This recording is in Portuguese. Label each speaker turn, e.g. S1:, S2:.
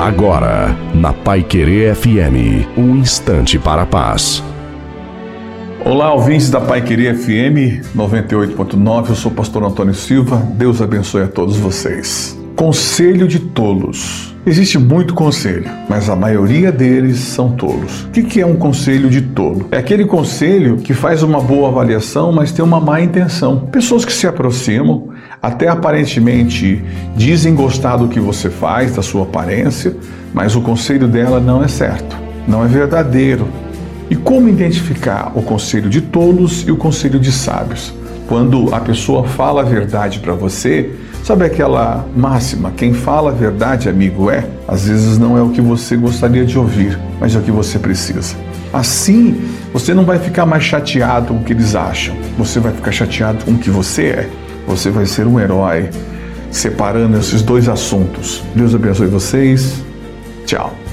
S1: Agora, na Pai Querer FM, um instante para a paz.
S2: Olá, ouvintes da Pai Querer FM 98.9, eu sou o pastor Antônio Silva. Deus abençoe a todos vocês. Conselho de tolos. Existe muito conselho, mas a maioria deles são tolos. O que é um conselho de tolo? É aquele conselho que faz uma boa avaliação, mas tem uma má intenção. Pessoas que se aproximam, até aparentemente dizem gostar do que você faz, da sua aparência, mas o conselho dela não é certo, não é verdadeiro. E como identificar o conselho de tolos e o conselho de sábios? Quando a pessoa fala a verdade para você, sabe aquela máxima: quem fala a verdade, amigo, é? Às vezes não é o que você gostaria de ouvir, mas é o que você precisa. Assim, você não vai ficar mais chateado com o que eles acham, você vai ficar chateado com o que você é você vai ser um herói separando esses dois assuntos. Deus abençoe vocês. Tchau.